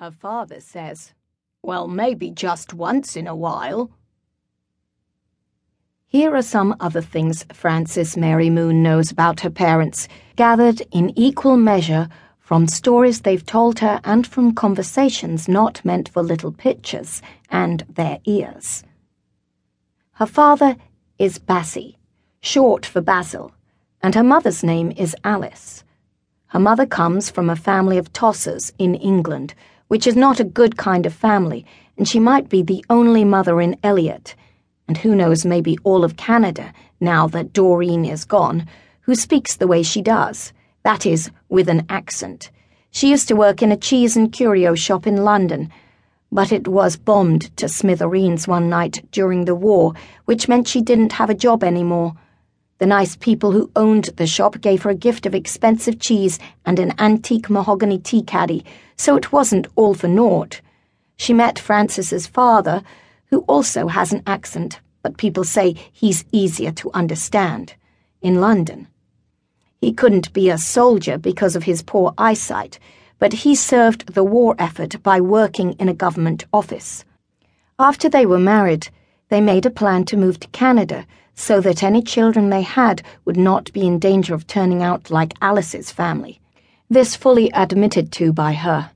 Her father says, Well, maybe just once in a while. Here are some other things Frances Mary Moon knows about her parents, gathered in equal measure from stories they've told her and from conversations not meant for little pitchers and their ears. Her father is Bassie, short for Basil, and her mother's name is Alice. Her mother comes from a family of tossers in England, which is not a good kind of family, and she might be the only mother in Elliot and who knows, maybe all of Canada, now that Doreen is gone, who speaks the way she does, that is, with an accent. She used to work in a cheese and curio shop in London, but it was bombed to smithereens one night during the war, which meant she didn't have a job anymore. The nice people who owned the shop gave her a gift of expensive cheese and an antique mahogany tea caddy, so it wasn't all for naught. She met Frances's father, who also has an accent, but people say he's easier to understand, in London. He couldn't be a soldier because of his poor eyesight, but he served the war effort by working in a government office. After they were married, they made a plan to move to Canada so that any children they had would not be in danger of turning out like Alice's family. This fully admitted to by her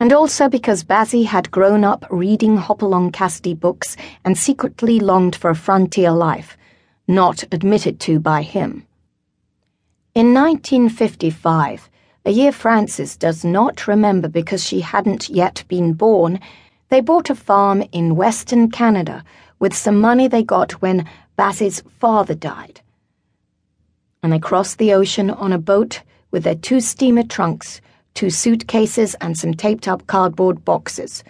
and also because Bassie had grown up reading Hopalong Cassidy books and secretly longed for a frontier life, not admitted to by him. In 1955, a year Frances does not remember because she hadn't yet been born, they bought a farm in Western Canada with some money they got when Bassie's father died. And they crossed the ocean on a boat with their two steamer trunks two suitcases, and some taped up cardboard boxes.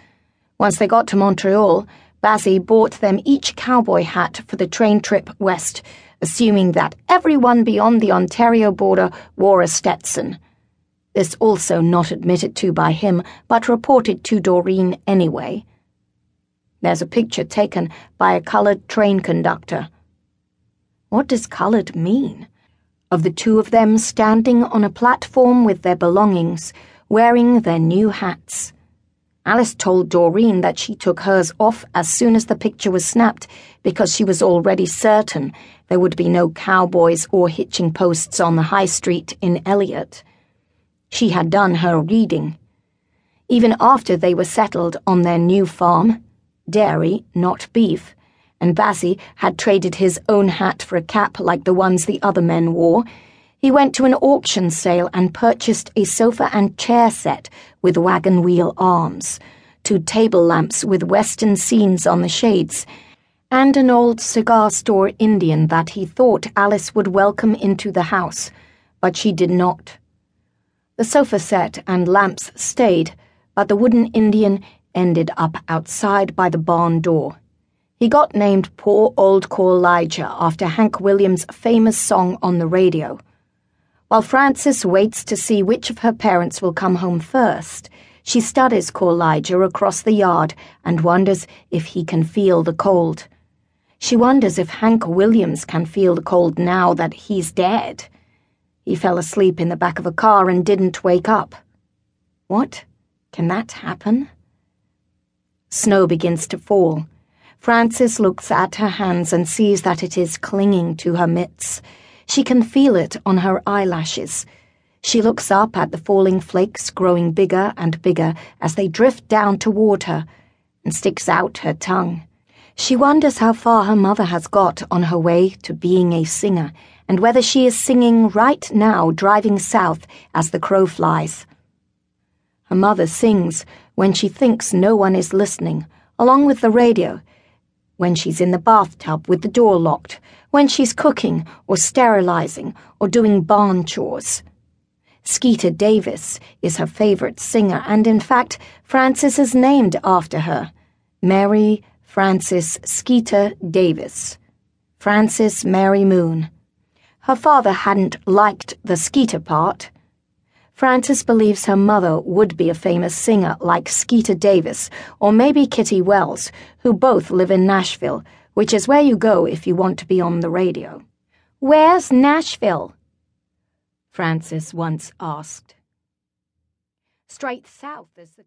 Once they got to Montreal, Bassie bought them each cowboy hat for the train trip west, assuming that everyone beyond the Ontario border wore a Stetson. This also not admitted to by him, but reported to Doreen anyway. There's a picture taken by a colored train conductor. What does colored mean? of the two of them standing on a platform with their belongings, wearing their new hats. Alice told Doreen that she took hers off as soon as the picture was snapped because she was already certain there would be no cowboys or hitching posts on the high street in Elliot. She had done her reading. Even after they were settled on their new farm, dairy, not beef, and Bassie had traded his own hat for a cap like the ones the other men wore, he went to an auction sale and purchased a sofa and chair set with wagon wheel arms, two table lamps with western scenes on the shades, and an old cigar store Indian that he thought Alice would welcome into the house, but she did not. The sofa set and lamps stayed, but the wooden Indian ended up outside by the barn door. He got named Poor Old Elijah after Hank Williams' famous song on the radio. While Frances waits to see which of her parents will come home first, she studies Elijah across the yard and wonders if he can feel the cold. She wonders if Hank Williams can feel the cold now that he's dead. He fell asleep in the back of a car and didn't wake up. What? Can that happen? Snow begins to fall. Frances looks at her hands and sees that it is clinging to her mitts. She can feel it on her eyelashes. She looks up at the falling flakes growing bigger and bigger as they drift down toward her and sticks out her tongue. She wonders how far her mother has got on her way to being a singer and whether she is singing right now driving south as the crow flies. Her mother sings when she thinks no one is listening, along with the radio when she's in the bathtub with the door locked, when she's cooking or sterilizing or doing barn chores. Skeeter Davis is her favorite singer, and in fact, Frances is named after her Mary Frances Skeeter Davis. Frances Mary Moon. Her father hadn't liked the Skeeter part. Frances believes her mother would be a famous singer like Skeeter Davis or maybe Kitty Wells, who both live in Nashville, which is where you go if you want to be on the radio. Where's Nashville? Frances once asked. Straight south is the